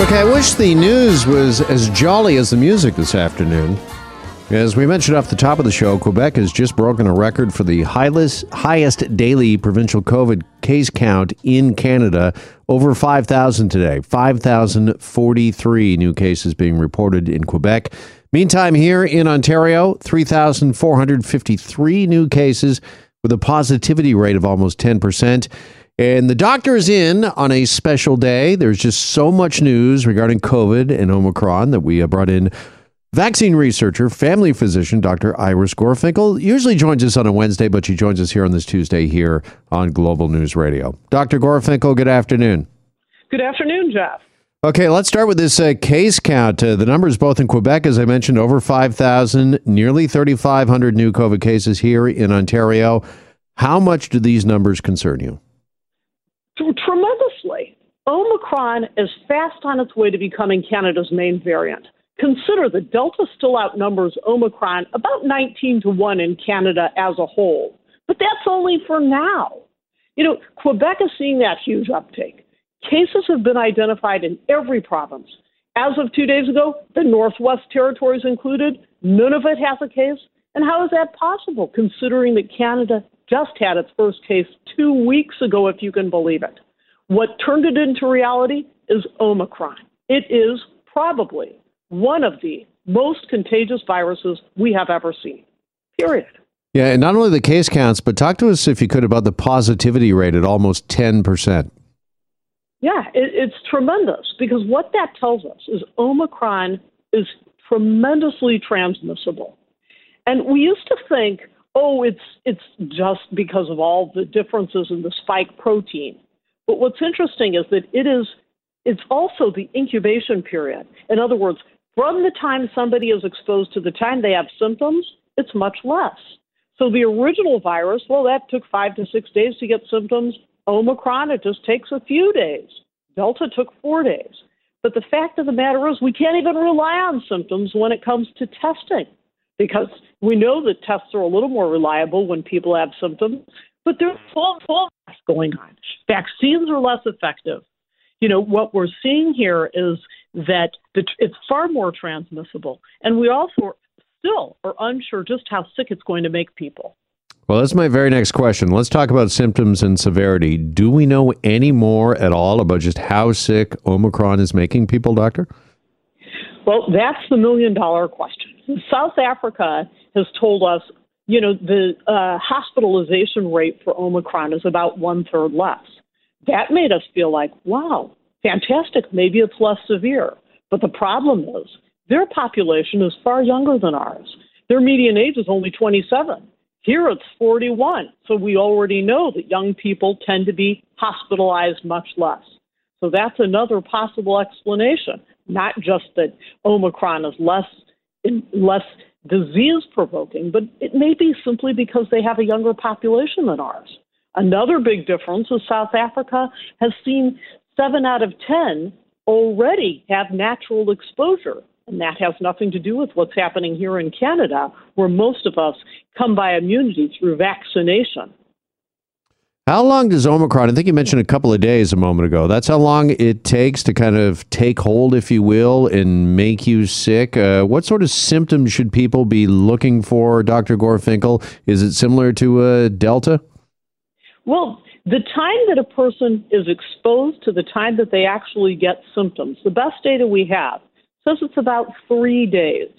Okay, I wish the news was as jolly as the music this afternoon. As we mentioned off the top of the show, Quebec has just broken a record for the highest, highest daily provincial COVID case count in Canada, over 5,000 today. 5,043 new cases being reported in Quebec. Meantime, here in Ontario, 3,453 new cases with a positivity rate of almost 10%. And the doctor is in on a special day. There's just so much news regarding COVID and Omicron that we brought in vaccine researcher, family physician, Dr. Iris Gorfinkel. Usually joins us on a Wednesday, but she joins us here on this Tuesday here on Global News Radio. Dr. Gorfinkel, good afternoon. Good afternoon, Jeff. Okay, let's start with this uh, case count. Uh, the numbers both in Quebec, as I mentioned, over 5,000, nearly 3,500 new COVID cases here in Ontario. How much do these numbers concern you? Tremendously. Omicron is fast on its way to becoming Canada's main variant. Consider that Delta still outnumbers Omicron about 19 to 1 in Canada as a whole. But that's only for now. You know, Quebec is seeing that huge uptake. Cases have been identified in every province. As of two days ago, the Northwest Territories included, Nunavut has a case. And how is that possible, considering that Canada just had its first case two weeks ago, if you can believe it. What turned it into reality is Omicron. It is probably one of the most contagious viruses we have ever seen. Period. Yeah, and not only the case counts, but talk to us, if you could, about the positivity rate at almost 10%. Yeah, it, it's tremendous because what that tells us is Omicron is tremendously transmissible. And we used to think oh, it's it's just because of all the differences in the spike protein. But what's interesting is that it is it's also the incubation period. In other words, from the time somebody is exposed to the time they have symptoms, it's much less. So the original virus, well, that took five to six days to get symptoms. Omicron, it just takes a few days. Delta took four days. But the fact of the matter is, we can't even rely on symptoms when it comes to testing because we know that tests are a little more reliable when people have symptoms, but there's false false going on. Vaccines are less effective. You know, what we're seeing here is that the, it's far more transmissible, and we also still are unsure just how sick it's going to make people. Well, that's my very next question. Let's talk about symptoms and severity. Do we know any more at all about just how sick Omicron is making people, doctor? Well, that's the million dollar question. South Africa has told us, you know, the uh, hospitalization rate for Omicron is about one third less. That made us feel like, wow, fantastic. Maybe it's less severe. But the problem is their population is far younger than ours. Their median age is only 27. Here it's 41. So we already know that young people tend to be hospitalized much less. So that's another possible explanation. Not just that Omicron is less less disease provoking, but it may be simply because they have a younger population than ours. Another big difference is South Africa has seen seven out of 10 already have natural exposure. And that has nothing to do with what's happening here in Canada, where most of us come by immunity through vaccination. How long does Omicron, I think you mentioned a couple of days a moment ago, that's how long it takes to kind of take hold, if you will, and make you sick? Uh, what sort of symptoms should people be looking for, Dr. Gorfinkel? Is it similar to uh, Delta? Well, the time that a person is exposed to the time that they actually get symptoms, the best data we have says it's about three days.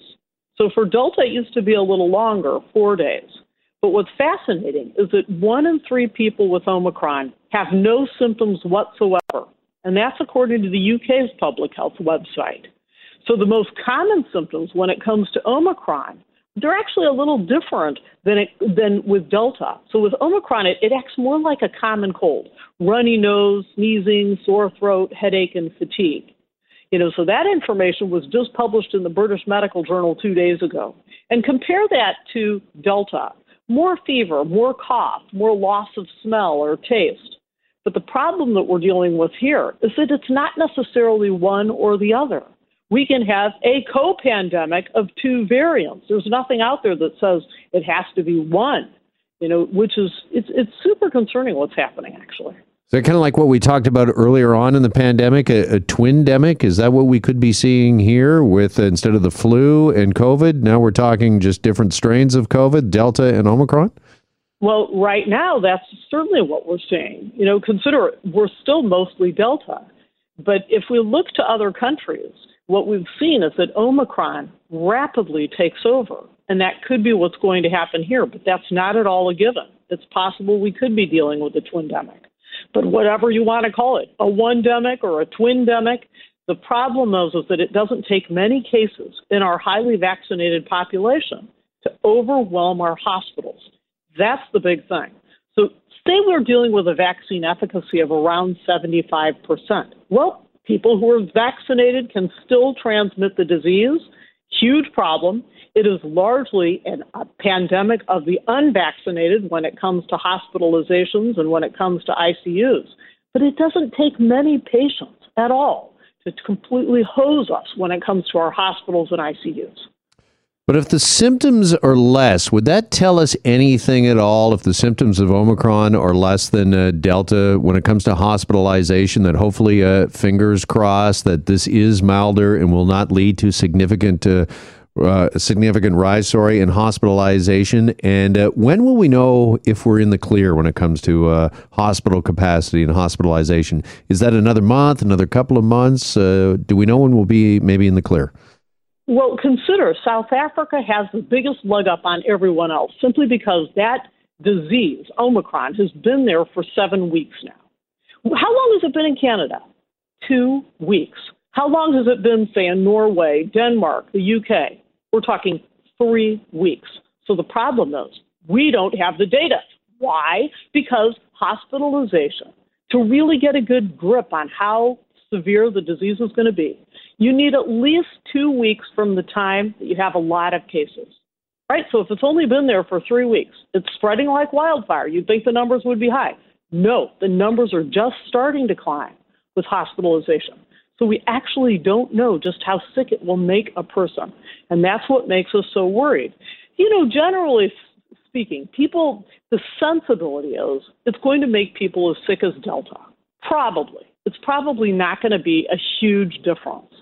So for Delta, it used to be a little longer, four days. But what's fascinating is that one in three people with Omicron have no symptoms whatsoever. And that's according to the UK's public health website. So the most common symptoms when it comes to Omicron, they're actually a little different than it, than with Delta. So with Omicron, it, it acts more like a common cold: runny nose, sneezing, sore throat, headache, and fatigue. You know, so that information was just published in the British Medical Journal two days ago. And compare that to Delta more fever, more cough, more loss of smell or taste. But the problem that we're dealing with here is that it's not necessarily one or the other. We can have a co pandemic of two variants. There's nothing out there that says it has to be one, you know, which is it's it's super concerning what's happening actually. That kind of like what we talked about earlier on in the pandemic, a, a twin demic? Is that what we could be seeing here with uh, instead of the flu and COVID? Now we're talking just different strains of COVID, Delta and Omicron? Well, right now, that's certainly what we're seeing. You know, consider we're still mostly Delta. But if we look to other countries, what we've seen is that Omicron rapidly takes over. And that could be what's going to happen here, but that's not at all a given. It's possible we could be dealing with a twindemic. But whatever you want to call it, a one demic or a twin demic. the problem is, is that it doesn't take many cases in our highly vaccinated population to overwhelm our hospitals. That's the big thing. So, say we're dealing with a vaccine efficacy of around 75%. Well, people who are vaccinated can still transmit the disease. Huge problem. It is largely an, a pandemic of the unvaccinated when it comes to hospitalizations and when it comes to ICUs. But it doesn't take many patients at all to completely hose us when it comes to our hospitals and ICUs. But if the symptoms are less, would that tell us anything at all? If the symptoms of Omicron are less than uh, Delta when it comes to hospitalization, that hopefully, uh, fingers crossed, that this is milder and will not lead to significant uh, uh, significant rise, sorry, in hospitalization. And uh, when will we know if we're in the clear when it comes to uh, hospital capacity and hospitalization? Is that another month, another couple of months? Do we know when we'll be maybe in the clear? Well, consider South Africa has the biggest leg up on everyone else simply because that disease, Omicron, has been there for seven weeks now. How long has it been in Canada? Two weeks. How long has it been, say, in Norway, Denmark, the UK? We're talking three weeks. So the problem is we don't have the data. Why? Because hospitalization, to really get a good grip on how severe the disease is going to be, you need at least two weeks from the time that you have a lot of cases. Right? So if it's only been there for three weeks, it's spreading like wildfire. You'd think the numbers would be high. No, the numbers are just starting to climb with hospitalization. So we actually don't know just how sick it will make a person. And that's what makes us so worried. You know, generally speaking, people, the sensibility is it's going to make people as sick as Delta. Probably. It's probably not going to be a huge difference.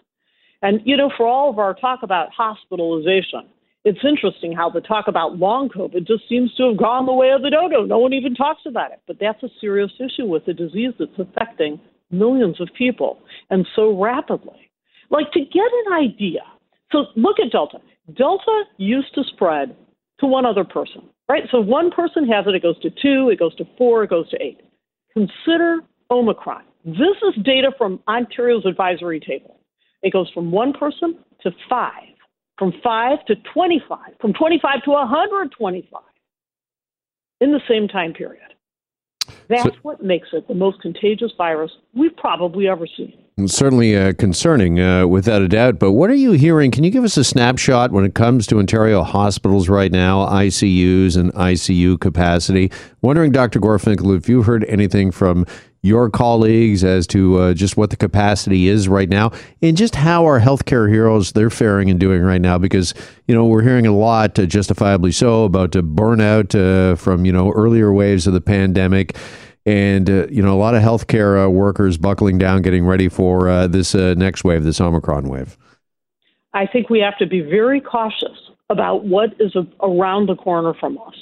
And, you know, for all of our talk about hospitalization, it's interesting how the talk about long COVID just seems to have gone the way of the dodo. No one even talks about it. But that's a serious issue with a disease that's affecting millions of people and so rapidly. Like to get an idea. So look at Delta. Delta used to spread to one other person, right? So one person has it, it goes to two, it goes to four, it goes to eight. Consider Omicron. This is data from Ontario's advisory table. It goes from one person to five, from five to 25, from 25 to 125 in the same time period. That's so, what makes it the most contagious virus we've probably ever seen. Certainly uh, concerning, uh, without a doubt. But what are you hearing? Can you give us a snapshot when it comes to Ontario hospitals right now, ICUs and ICU capacity? Wondering, Dr. Gorfinkel, if you've heard anything from your colleagues as to uh, just what the capacity is right now and just how our healthcare heroes they're faring and doing right now because you know we're hearing a lot uh, justifiably so about uh, burnout from you know earlier waves of the pandemic. And uh, you know a lot of healthcare uh, workers buckling down getting ready for uh, this next wave this omicron wave. I think we have to be very cautious about what is around the corner from us.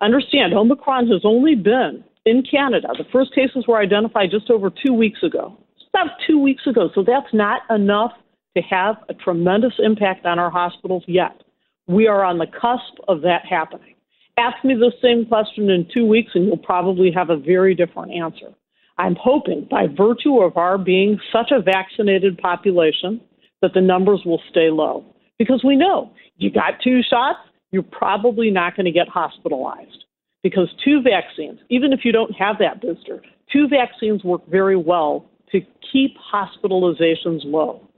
Understand omicron has only been in Canada. The first cases were identified just over two weeks ago. About two weeks ago. So that's not enough to have a tremendous impact on our hospitals yet. We are on the cusp of that happening. Ask me the same question in two weeks, and you'll probably have a very different answer. I'm hoping, by virtue of our being such a vaccinated population, that the numbers will stay low. Because we know you got two shots, you're probably not going to get hospitalized because two vaccines, even if you don't have that booster, two vaccines work very well to keep hospitalizations low.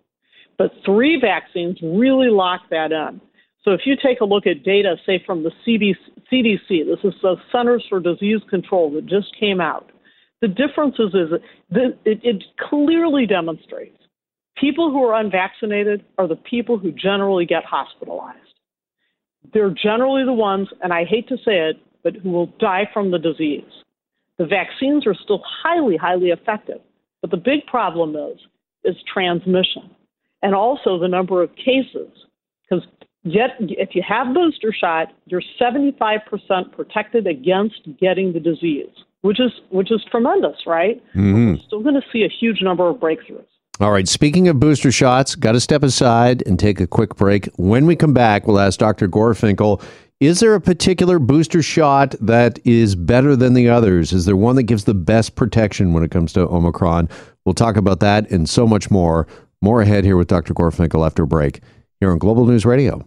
But three vaccines really lock that in. So if you take a look at data, say from the CDC, this is the Centers for Disease Control that just came out, the difference is, is it, it clearly demonstrates people who are unvaccinated are the people who generally get hospitalized. They're generally the ones, and I hate to say it, but who will die from the disease. The vaccines are still highly, highly effective. But the big problem is is transmission and also the number of cases. Because yet if you have booster shot, you're 75% protected against getting the disease, which is which is tremendous, right? Mm-hmm. We're still going to see a huge number of breakthroughs. All right. Speaking of booster shots, got to step aside and take a quick break. When we come back, we'll ask Dr. Gorfinkel is there a particular booster shot that is better than the others? Is there one that gives the best protection when it comes to Omicron? We'll talk about that and so much more. More ahead here with Dr. Gorfinkel after break here on Global News Radio.